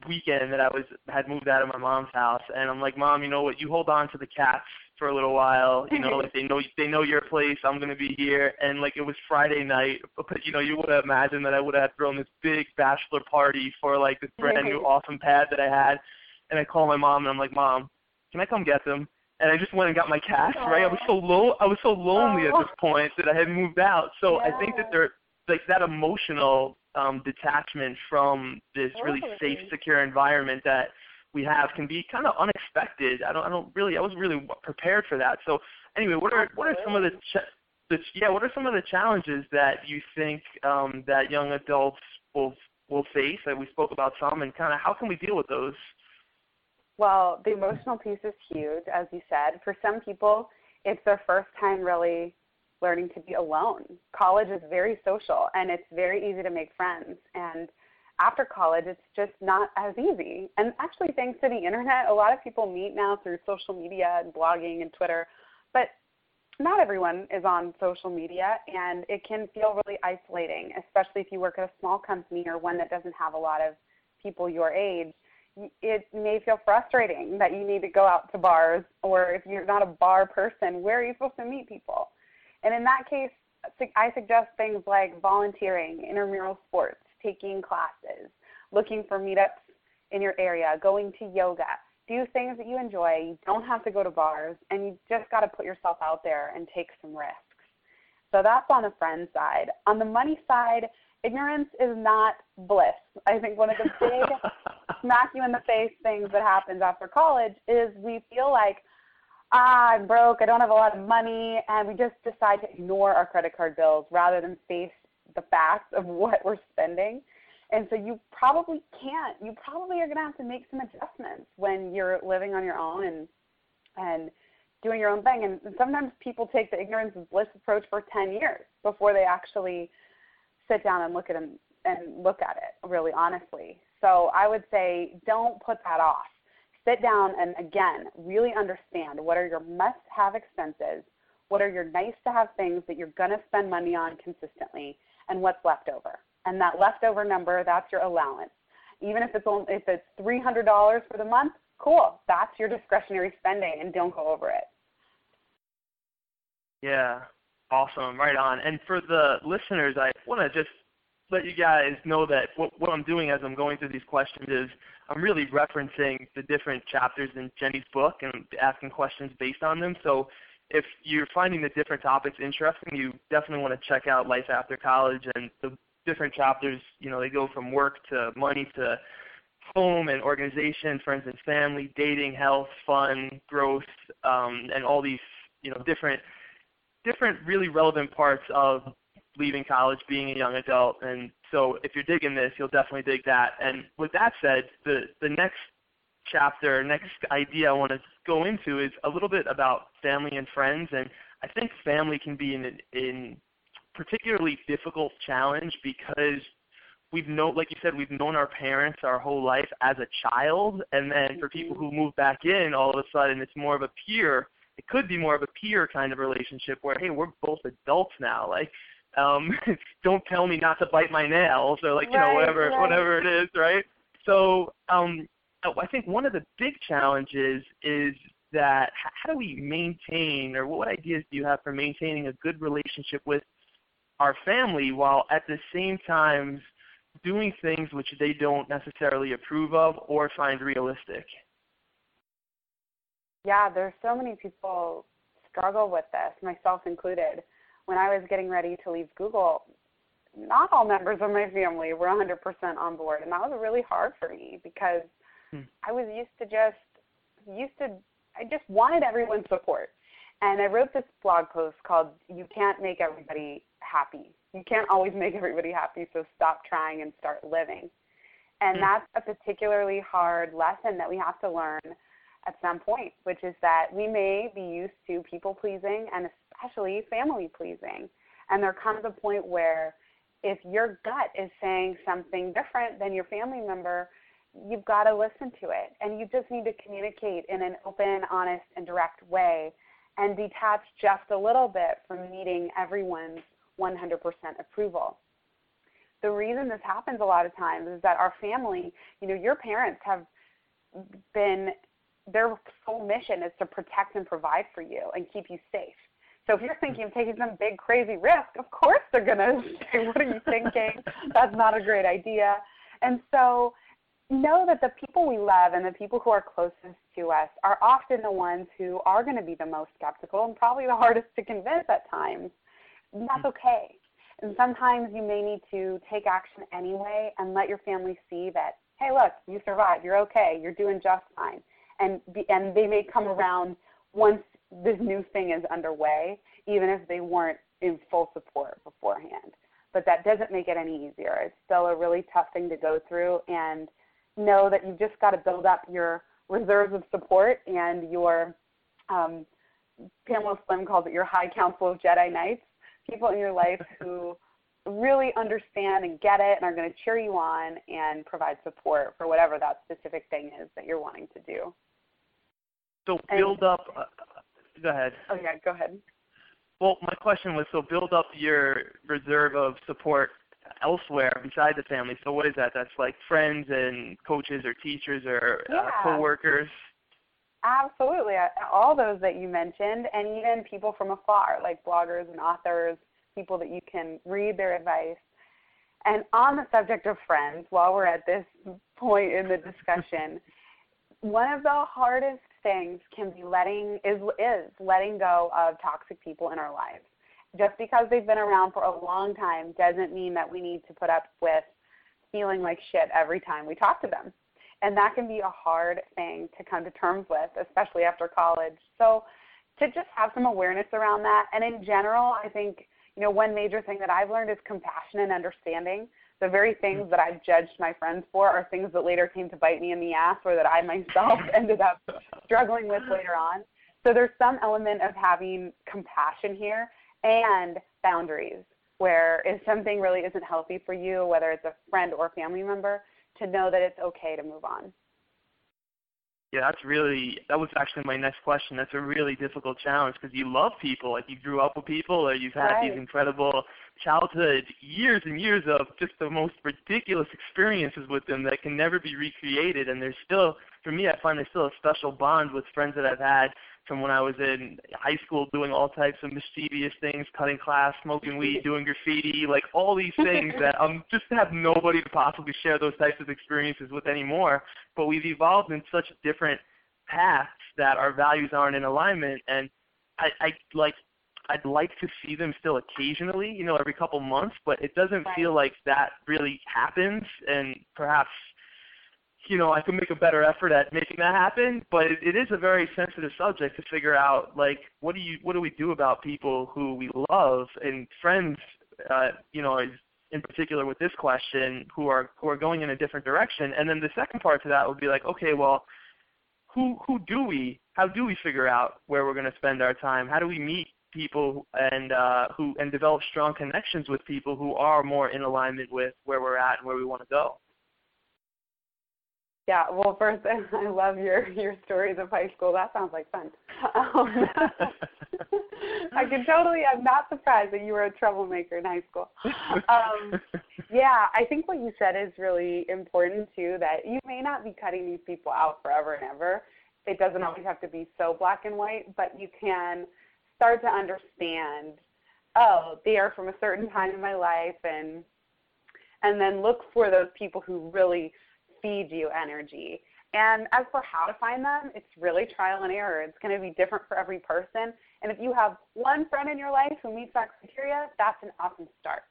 weekend that I was had moved out of my mom's house, and I'm like, Mom, you know what? You hold on to the cats for a little while. You know, like (laughs) they know they know your place. I'm gonna be here, and like it was Friday night, but you know, you would have imagined that I would have thrown this big bachelor party for like this brand new (laughs) awesome pad that I had, and I call my mom and I'm like, Mom, can I come get them? And I just went and got my cats. Right, I was so low. I was so lonely at this point that I had moved out. So yeah. I think that they're like that emotional um, detachment from this really safe, secure environment that we have can be kind of unexpected. I don't, I don't really, I wasn't really prepared for that. So anyway, what are what are some of the, ch- the yeah, what are some of the challenges that you think um, that young adults will will face? That we spoke about some, and kind of how can we deal with those? Well, the emotional piece is huge, as you said. For some people, it's their first time really learning to be alone. College is very social and it's very easy to make friends. And after college, it's just not as easy. And actually, thanks to the internet, a lot of people meet now through social media and blogging and Twitter. But not everyone is on social media, and it can feel really isolating, especially if you work at a small company or one that doesn't have a lot of people your age. It may feel frustrating that you need to go out to bars, or if you're not a bar person, where are you supposed to meet people? And in that case, I suggest things like volunteering, intramural sports, taking classes, looking for meetups in your area, going to yoga. Do things that you enjoy. You don't have to go to bars, and you just got to put yourself out there and take some risks. So that's on the friend side. On the money side, ignorance is not bliss. I think one of the big (laughs) smack you in the face things that happens after college is we feel like, ah, I'm broke, I don't have a lot of money, and we just decide to ignore our credit card bills rather than face the facts of (laughs) what we're spending. And so you probably can't. You probably are going to have to make some adjustments when you're living on your own and and doing your own thing. And sometimes people take the ignorance is bliss approach for 10 years before they actually sit down and look at them and look at it really honestly. So I would say don't put that off. Sit down and again, really understand what are your must have expenses, what are your nice to have things that you're going to spend money on consistently, and what's left over. And that leftover number, that's your allowance. Even if it's only, if it's $300 for the month, cool. That's your discretionary spending and don't go over it. Yeah, awesome. Right on. And for the listeners, I want to just let you guys know that what, what I'm doing as I'm going through these questions is I'm really referencing the different chapters in Jenny's book and asking questions based on them. So if you're finding the different topics interesting, you definitely want to check out Life After College and the different chapters. You know, they go from work to money to home and organization, friends and family, dating, health, fun, growth, um, and all these you know different different really relevant parts of leaving college, being a young adult. And so if you're digging this, you'll definitely dig that. And with that said, the, the next chapter, next idea I want to go into is a little bit about family and friends. And I think family can be an, in particularly difficult challenge because we've known, like you said, we've known our parents our whole life as a child, and then for people who move back in, all of a sudden it's more of a peer. It could be more of a peer kind of relationship where, hey, we're both adults now. Like um, (laughs) don't tell me not to bite my nails or like you right, know whatever right. whatever it is, right? So um, I think one of the big challenges is that how do we maintain or what ideas do you have for maintaining a good relationship with our family while at the same time doing things which they don't necessarily approve of or find realistic? Yeah, there's so many people struggle with this, myself included when I was getting ready to leave Google, not all members of my family were 100% on board, and that was really hard for me because hmm. I was used to just used to I just wanted everyone's support. And I wrote this blog post called "You Can't Make Everybody Happy." You can't always make everybody happy, so stop trying and start living. And hmm. that's a particularly hard lesson that we have to learn at some point, which is that we may be used to people pleasing and especially family pleasing. And there comes a point where if your gut is saying something different than your family member, you've got to listen to it. And you just need to communicate in an open, honest, and direct way and detach just a little bit from needing everyone's 100% approval. The reason this happens a lot of times is that our family, you know, your parents have been, their sole mission is to protect and provide for you and keep you safe. So if you're thinking of taking some big crazy risk, of course they're going (laughs) to say, What are you thinking? That's not a great idea. And so know that the people we love and the people who are closest to us are often the ones who are going to be the most skeptical and probably the hardest to convince at times. And that's mm-hmm. okay. And sometimes you may need to take action anyway and let your family see that, hey, look, you survived, you're okay, you're doing just fine. And, be, and they may come around once this new thing is underway, even if they weren't in full support beforehand. But that doesn't make it any easier. It's still a really tough thing to go through, and know that you've just got to build up your reserves of support and your um, Pamela Slim calls it your high council of Jedi Knights, people in your life (laughs) who really understand and get it and are going to cheer you on and provide support for whatever that specific thing is that you're wanting to do. So build up. Uh, go ahead. Oh yeah, go ahead. Well, my question was so build up your reserve of support elsewhere beside the family. So what is that? That's like friends and coaches or teachers or uh, yeah. uh, coworkers. Absolutely, all those that you mentioned, and even people from afar, like bloggers and authors, people that you can read their advice. And on the subject of friends, while we're at this point in the discussion, one of the hardest things can be letting is is letting go of toxic people in our lives just because they've been around for a long time doesn't mean that we need to put up with feeling like shit every time we talk to them. And that can be a hard thing to come to terms with, especially after college. So to just have some awareness around that. And in general, I think, you know, one major thing that I've learned is compassion and understanding. The very things that I've judged my friends for are things that later came to bite me in the ass or that I myself (laughs) ended up struggling with later on. So there's some element of having compassion here and boundaries where if something really isn't healthy for you, whether it's a friend or family member, to know that it's okay to move on. Yeah, that's really that was actually my next question. That's a really difficult challenge because you love people, like you grew up with people, or you've had right. these incredible childhood years and years of just the most ridiculous experiences with them that can never be recreated. And there's still, for me, I find there's still a special bond with friends that I've had from when I was in high school doing all types of mischievous things, cutting class, smoking weed, doing graffiti, like all these things that um just have nobody to possibly share those types of experiences with anymore. But we've evolved in such different paths that our values aren't in alignment and I, I like I'd like to see them still occasionally, you know, every couple months, but it doesn't right. feel like that really happens and perhaps you know, I could make a better effort at making that happen, but it, it is a very sensitive subject to figure out like what do you what do we do about people who we love and friends uh, you know, in particular with this question who are who are going in a different direction. And then the second part to that would be like, okay, well, who who do we how do we figure out where we're going to spend our time? How do we meet people and uh, who and develop strong connections with people who are more in alignment with where we're at and where we want to go? Yeah, well, first, (laughs) I love your your stories of high school. That sounds like fun. Um, (laughs) I can totally. I'm not surprised that you were a troublemaker in high school. Um, yeah, I think what you said is really important too. That you may not be cutting these people out forever and ever. It doesn't always have to be so black and white, but you can start to understand. Oh, they are from a certain time in my life, and and then look for those people who really feed you energy. And as for how to find them, it's really trial and error. It's going to be different for every person. And if you have one friend in your life who meets that criteria, that's an awesome start.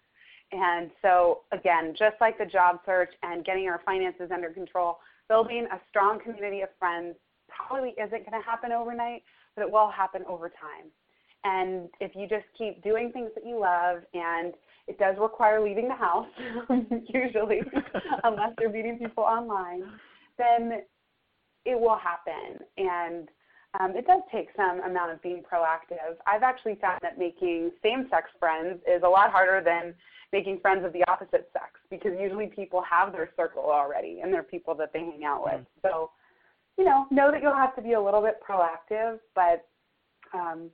And so, again, just like the job search and getting our finances under control, building a strong community of friends probably isn't going to happen overnight, but it will happen over time. And if you just keep doing things that you love and it does require leaving the house, (laughs) usually, (laughs) unless you're meeting people online, then it will happen. And um, it does take some amount of being proactive. I've actually found that making same-sex friends is a lot harder than making friends of the opposite sex because usually people have their circle already and they're people that they hang out with. Mm. So, you know, know that you'll have to be a little bit proactive, but um,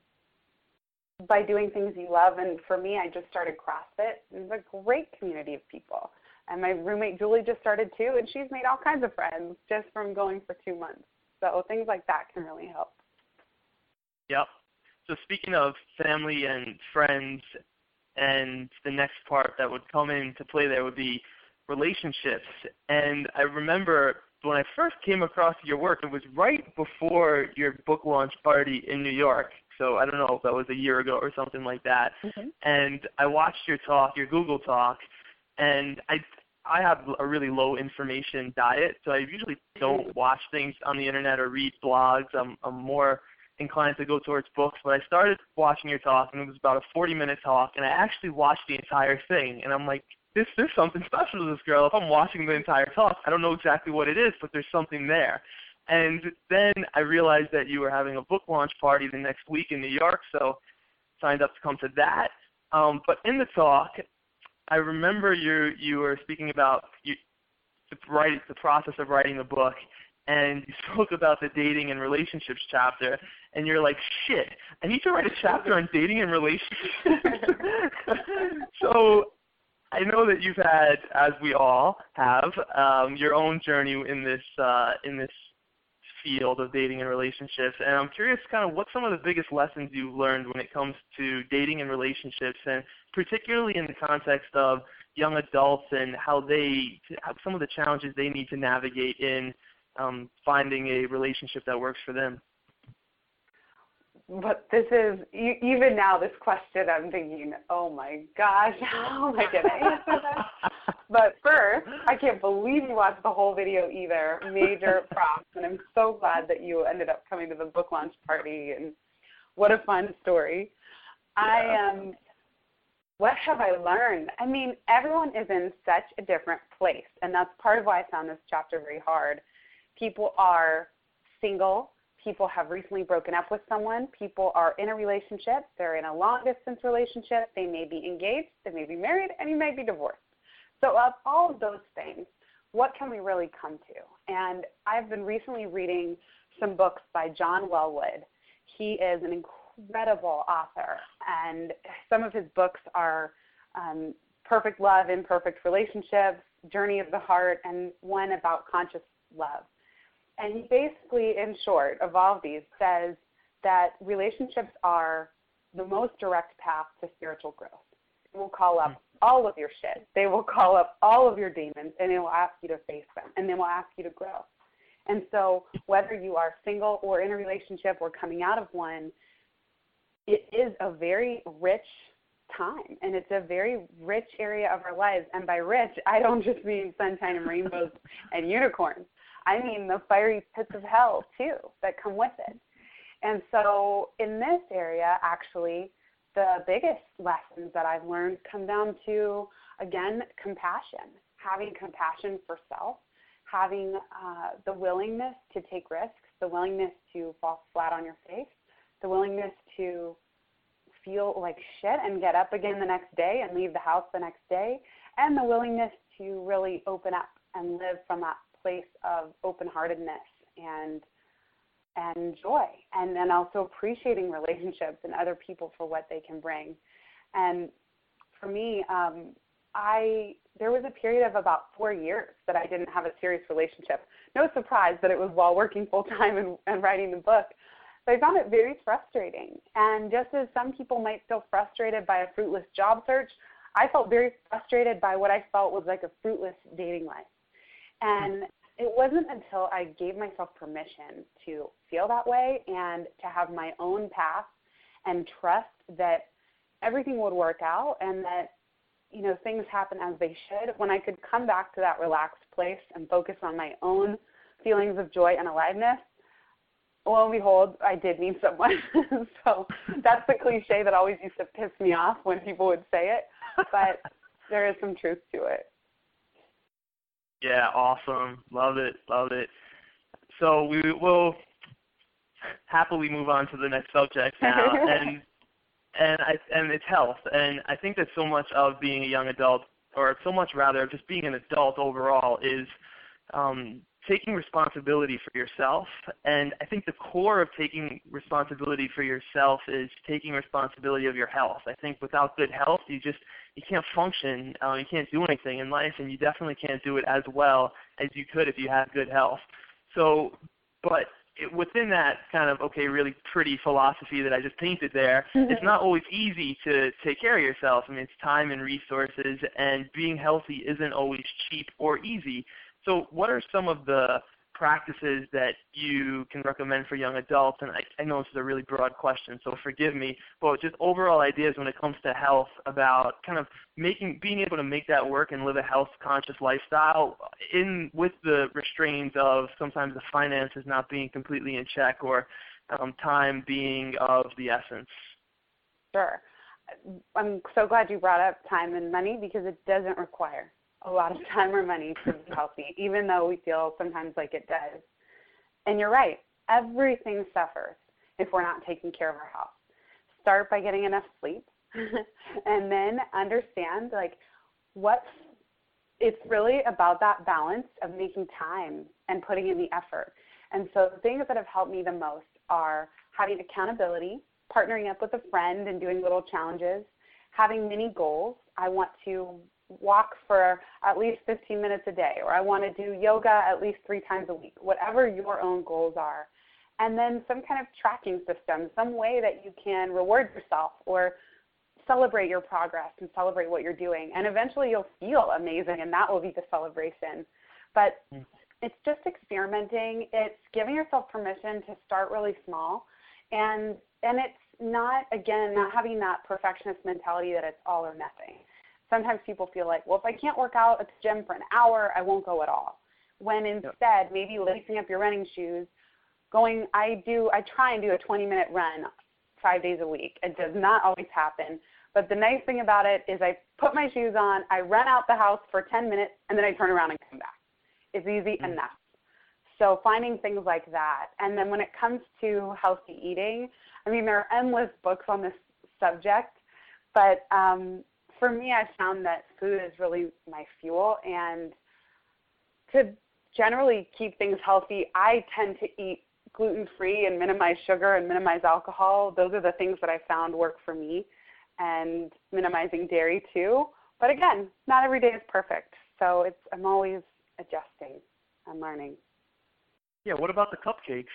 by doing things you love. And for me, I just started CrossFit. It's a great community of people. And my roommate Julie just started too, and she's made all kinds of friends just from going for two months. So things like that can really help. Yep. So speaking of family and friends, and the next part that would come into play there would be relationships. And I remember when I first came across your work, it was right before your book launch party in New York. So I don't know if that was a year ago or something like that. Mm-hmm. And I watched your talk, your Google talk, and I I have a really low information diet, so I usually don't mm-hmm. watch things on the internet or read blogs. I'm I'm more inclined to go towards books, but I started watching your talk, and it was about a 40 minute talk, and I actually watched the entire thing, and I'm like, this there's something special to this girl. If I'm watching the entire talk, I don't know exactly what it is, but there's something there. And then I realized that you were having a book launch party the next week in New York, so signed up to come to that. Um, but in the talk, I remember you you were speaking about you, the, write, the process of writing the book, and you (laughs) spoke about the dating and relationships chapter, and you're like, shit, I need to write a chapter on dating and relationships. (laughs) so I know that you've had, as we all have, um, your own journey in this uh, in this field of dating and relationships, and I'm curious, kind of, what some of the biggest lessons you've learned when it comes to dating and relationships, and particularly in the context of young adults and how they, some of the challenges they need to navigate in um, finding a relationship that works for them. But this is even now. This question, I'm thinking, oh my gosh, (laughs) how am I going to answer this? (laughs) but first, I can't believe you watched the whole video either. Major (laughs) props, and I'm so glad that you ended up coming to the book launch party. And what a fun story! Yeah. I am. Um, what have I learned? I mean, everyone is in such a different place, and that's part of why I found this chapter very hard people are single, people have recently broken up with someone, people are in a relationship, they're in a long distance relationship, they may be engaged, they may be married, and you may be divorced. So, of all of those things, what can we really come to? And I've been recently reading some books by John Welwood. He is an incredible author, and some of his books are um, Perfect Love, Imperfect Relationships, Journey of the Heart, and one about conscious love. And he basically, in short, of all of these, says that relationships are the most direct path to spiritual growth. It will call up hmm. all of your shit. They will call up all of your demons and they will ask you to face them and they will ask you to grow. And so, whether you are single or in a relationship or coming out of one, it is a very rich time and it's a very rich area of our lives. And by rich, I don't just mean sunshine and rainbows and unicorns. I mean the fiery pits of hell too that come with it. And so in this area, actually, the biggest lessons that I've learned come down to, again, compassion, having compassion for self, having uh, the willingness to take risks, the willingness to fall flat on your face, the willingness to feel like shit and get up again the next day and leave the house the next day, and the willingness to really open up and live from that place of open heartedness and and joy and then also appreciating relationships and other people for what they can bring. And for me um, i there was a period of about four years that i didn't have a serious relationship. No surprise that it was while working full time and, and writing the book but i found it very frustrating. And just as some people might feel frustrated by a fruitless job search i felt very frustrated by what i felt was like a fruitless dating life and it wasn't until I gave myself permission to feel that way and to have my own path and trust that everything would work out and that you know things happen as they should when I could come back to that relaxed place and focus on my own feelings of joy and aliveness lo and behold, I did meet someone. (laughs) so that's the cliche that always used to piss me off when people would say it, but there is some truth to it. Yeah, awesome. Love it. Love it. So we will happily move on to the next subject now, (laughs) and and I and it's health, and I think that so much of being a young adult, or so much rather, just being an adult overall, is um, taking responsibility for yourself. And I think the core of taking responsibility for yourself is taking responsibility of your health. I think without good health, you just you can't function, uh, you can't do anything in life, and you definitely can't do it as well as you could if you had good health. So, but it, within that kind of okay, really pretty philosophy that I just painted there, mm-hmm. it's not always easy to take care of yourself. I mean, it's time and resources, and being healthy isn't always cheap or easy. So, what are some of the practices that you can recommend for young adults? And I, I know this is a really broad question, so forgive me, but just overall ideas when it comes to health about kind of making, being able to make that work and live a health-conscious lifestyle in with the restraints of sometimes the finances not being completely in check or um, time being of the essence. Sure. I'm so glad you brought up time and money because it doesn't require a lot of time or money to be healthy, even though we feel sometimes like it does. And you're right, everything suffers if we're not taking care of our health. Start by getting enough sleep (laughs) and then understand like what it's really about that balance of making time and putting in the effort. And so the things that have helped me the most are having accountability, partnering up with a friend and doing little challenges, having mini goals. I want to walk for at least 15 minutes a day, or I want to do yoga at least three times a week, whatever your own goals are. And then some kind of tracking system, some way that you can reward yourself or celebrate your progress and celebrate what you're doing. And eventually you'll feel amazing, and that will be the celebration. But mm. it's just experimenting. It's giving yourself permission to start really small. And and it's not again not having that perfectionist mentality that it's all or nothing sometimes people feel like, well, if I can't work out at the gym for an hour, I won't go at all. When instead, yep. maybe lacing up your running shoes, going, I do, I try and do a 20 minute run five days a week. It does not always happen. But the nice thing about it is I put my shoes on, I run out the house for 10 minutes, and then I turn around and come back. It's easy mm-hmm. enough. So finding things like that. And then when it comes to healthy eating, I mean, there are endless books on this subject, but um, for me, I found that food is really my fuel. And to generally keep things healthy, I tend to eat gluten free and minimize sugar and minimize alcohol. Those are the things that I found work for me, and minimizing dairy too. But again, not every day is perfect. So it's I'm always adjusting. I'm learning. Yeah, what about the cupcakes?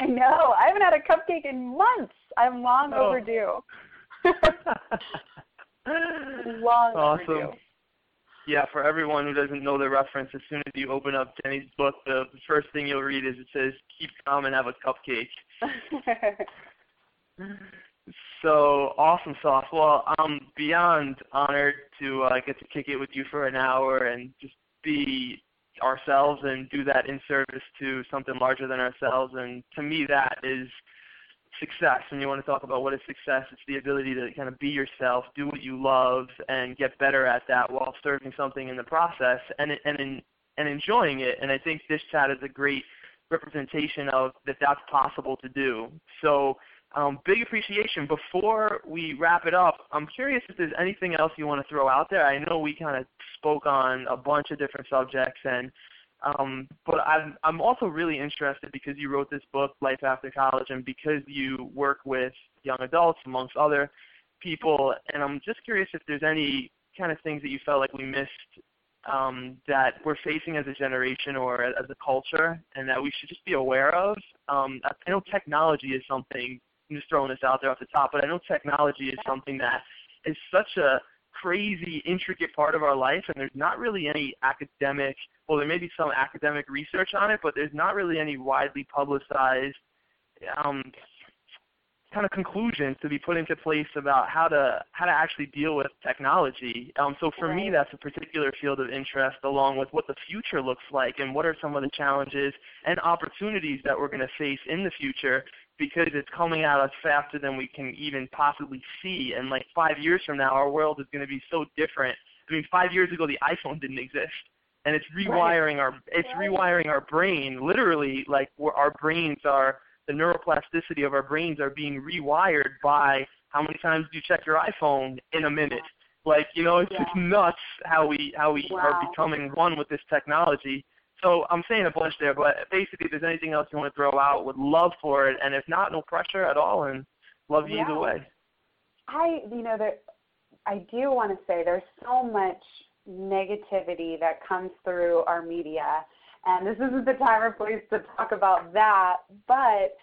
I know. I haven't had a cupcake in months. I'm long oh. overdue. (laughs) (laughs) Long awesome. Overdue. Yeah, for everyone who doesn't know the reference, as soon as you open up Jenny's book, the first thing you'll read is it says, "Keep calm and have a cupcake." (laughs) so awesome sauce. Well, I'm beyond honored to uh, get to kick it with you for an hour and just be ourselves and do that in service to something larger than ourselves. And to me, that is success and you want to talk about what is success, it's the ability to kind of be yourself, do what you love, and get better at that while serving something in the process and and and enjoying it. And I think this chat is a great representation of that that's possible to do. So um, big appreciation. Before we wrap it up, I'm curious if there's anything else you want to throw out there. I know we kind of spoke on a bunch of different subjects, and um, but I'm, I'm also really interested because you wrote this book, Life After College, and because you work with young adults amongst other people. And I'm just curious if there's any kind of things that you felt like we missed um, that we're facing as a generation or as a culture, and that we should just be aware of. Um, I know technology is something. I'm just throwing this out there off the top, but I know technology is something that is such a crazy, intricate part of our life, and there's not really any academic, well, there may be some academic research on it, but there's not really any widely publicized um, kind of conclusions to be put into place about how to how to actually deal with technology. Um, so for right. me, that's a particular field of interest, along with what the future looks like and what are some of the challenges and opportunities that we're going to face in the future because it's coming at us faster than we can even possibly see. And like five years from now, our world is going to be so different. I mean, five years ago, the iPhone didn't exist, and it's rewiring right. our it's rewiring our brain. Literally, like our brains are the neuroplasticity of our brains are being rewired by how many times do you check your iPhone in a minute? Like, you know, it's yeah. just nuts how we how we wow. are becoming one with this technology. So I'm saying a bunch there, but basically, if there's anything else you want to throw out, would love for it. And if not, no pressure at all, and love you yeah. either way. I, you know, that I do want to say there's so much negativity that comes through our media, and this isn't the time or place to talk about that. But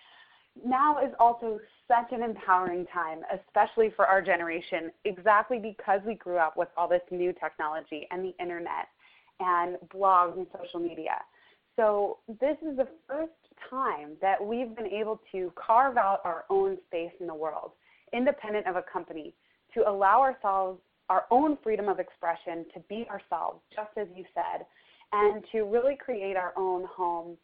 now is also such an empowering time, especially for our generation, exactly because we grew up with all this new technology and the internet and blogs and social media. So this is the first time that we've been able to carve out our own space in the world, independent of a company, to allow ourselves our own freedom of expression to be ourselves, just as you said, and to really create our own home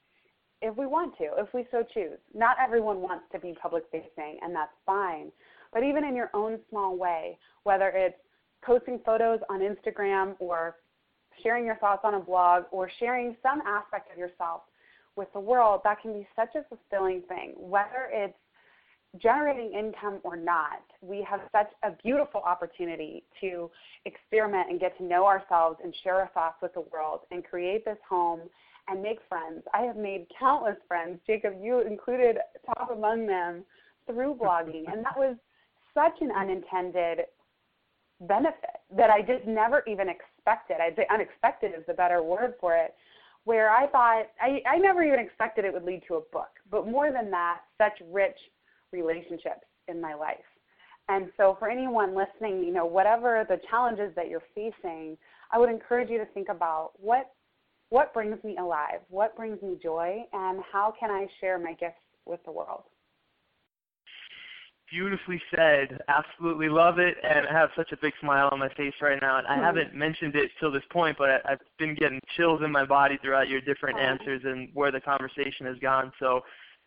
if we want to, if we so choose. Not everyone wants to be public facing, and that's fine. But even in your own small way, whether it's posting photos on Instagram or sharing your thoughts on a blog or sharing some aspect of yourself with the world, that can be such a fulfilling thing. Whether it's generating income or not, we have such a beautiful opportunity to experiment and get to know ourselves and share our thoughts with the world and create this home and make friends. I have made countless friends. Jacob, you included top among them through blogging. And that was such an unintended benefit that I just never even expected. I'd say unexpected is the better word for it. Where I thought, I, I never even expected it would lead to a book. But more than that, such rich relationships in my life. And so, for anyone listening, you know, whatever the challenges that you're facing, I would encourage you to think about what what brings me alive, what brings me joy, and how can I share my gifts with the world. Beautifully said. Absolutely love it, and I have such a big smile on my face right now. And I mm-hmm. haven't mentioned it till this point, but I, I've been getting chills in my body throughout your different mm-hmm. answers and where the conversation has gone. So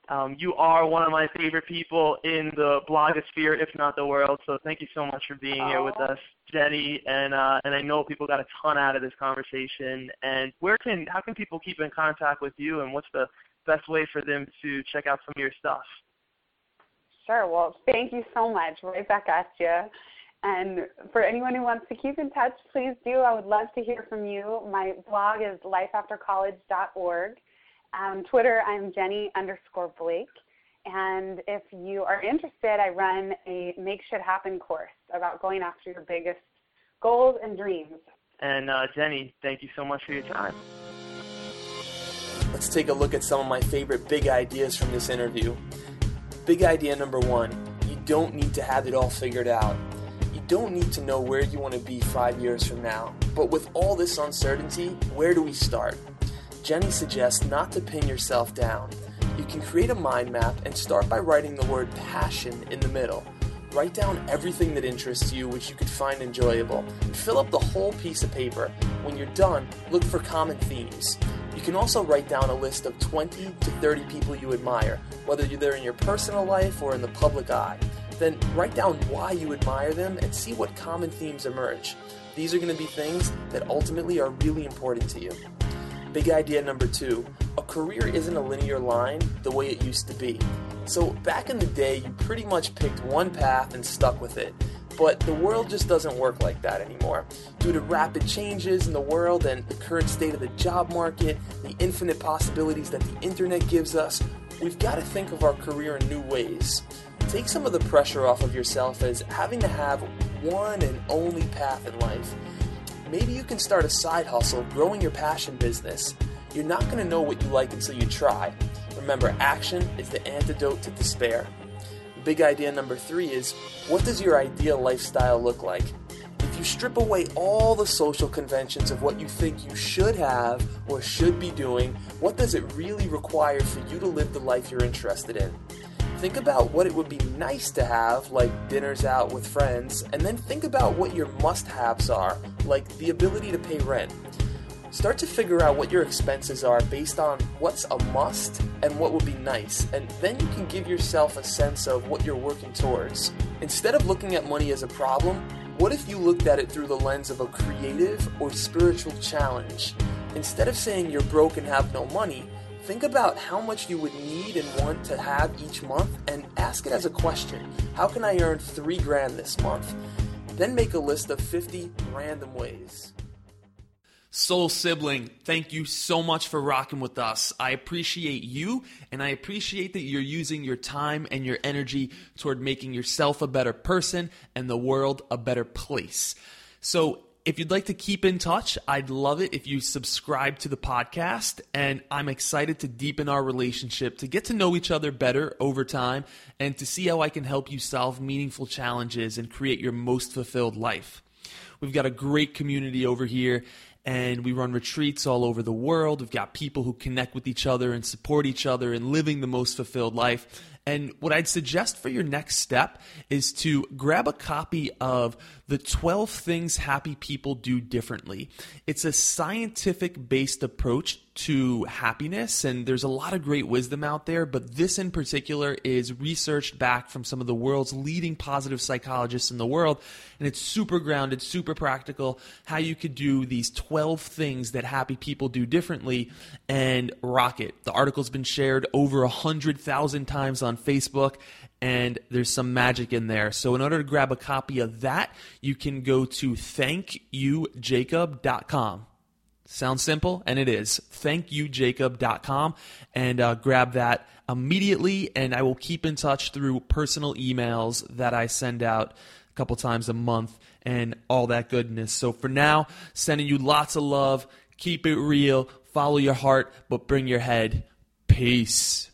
um, you are one of my favorite people in the blogosphere, if not the world. So thank you so much for being here with us, Jenny. And uh, and I know people got a ton out of this conversation. And where can how can people keep in contact with you? And what's the best way for them to check out some of your stuff? Sure. Well, thank you so much. Right back at you. And for anyone who wants to keep in touch, please do. I would love to hear from you. My blog is lifeaftercollege.org. On Twitter, I'm Jenny underscore Blake. And if you are interested, I run a Make Shit Happen course about going after your biggest goals and dreams. And uh, Jenny, thank you so much for your time. Let's take a look at some of my favorite big ideas from this interview. Big idea number one you don't need to have it all figured out. You don't need to know where you want to be five years from now. But with all this uncertainty, where do we start? Jenny suggests not to pin yourself down. You can create a mind map and start by writing the word passion in the middle. Write down everything that interests you which you could find enjoyable and fill up the whole piece of paper. When you're done, look for common themes. You can also write down a list of 20 to 30 people you admire, whether they're in your personal life or in the public eye. Then write down why you admire them and see what common themes emerge. These are going to be things that ultimately are really important to you. Big idea number two a career isn't a linear line the way it used to be. So, back in the day, you pretty much picked one path and stuck with it. But the world just doesn't work like that anymore. Due to rapid changes in the world and the current state of the job market, the infinite possibilities that the internet gives us, we've got to think of our career in new ways. Take some of the pressure off of yourself as having to have one and only path in life maybe you can start a side hustle growing your passion business. You're not going to know what you like until you try. Remember, action is the antidote to despair. Big idea number three is what does your ideal lifestyle look like? If you strip away all the social conventions of what you think you should have or should be doing, what does it really require for you to live the life you're interested in? Think about what it would be nice to have, like dinners out with friends, and then think about what your must haves are, like the ability to pay rent. Start to figure out what your expenses are based on what's a must and what would be nice, and then you can give yourself a sense of what you're working towards. Instead of looking at money as a problem, what if you looked at it through the lens of a creative or spiritual challenge? Instead of saying you're broke and have no money, think about how much you would need and want to have each month and ask it as a question. How can I earn three grand this month? Then make a list of 50 random ways. Soul Sibling, thank you so much for rocking with us. I appreciate you, and I appreciate that you're using your time and your energy toward making yourself a better person and the world a better place. So, if you'd like to keep in touch, I'd love it if you subscribe to the podcast. And I'm excited to deepen our relationship, to get to know each other better over time, and to see how I can help you solve meaningful challenges and create your most fulfilled life. We've got a great community over here, and we run retreats all over the world. We've got people who connect with each other and support each other in living the most fulfilled life. And what I'd suggest for your next step is to grab a copy of The 12 Things Happy People Do Differently. It's a scientific based approach to happiness, and there's a lot of great wisdom out there, but this in particular is researched back from some of the world's leading positive psychologists in the world, and it's super grounded, super practical, how you could do these 12 things that happy people do differently and rock it. The article's been shared over 100,000 times on Facebook, and there's some magic in there. So, in order to grab a copy of that, you can go to thankyoujacob.com. Sounds simple, and it is. Thankyoujacob.com and uh, grab that immediately, and I will keep in touch through personal emails that I send out a couple times a month and all that goodness. So, for now, sending you lots of love. Keep it real, follow your heart, but bring your head. Peace.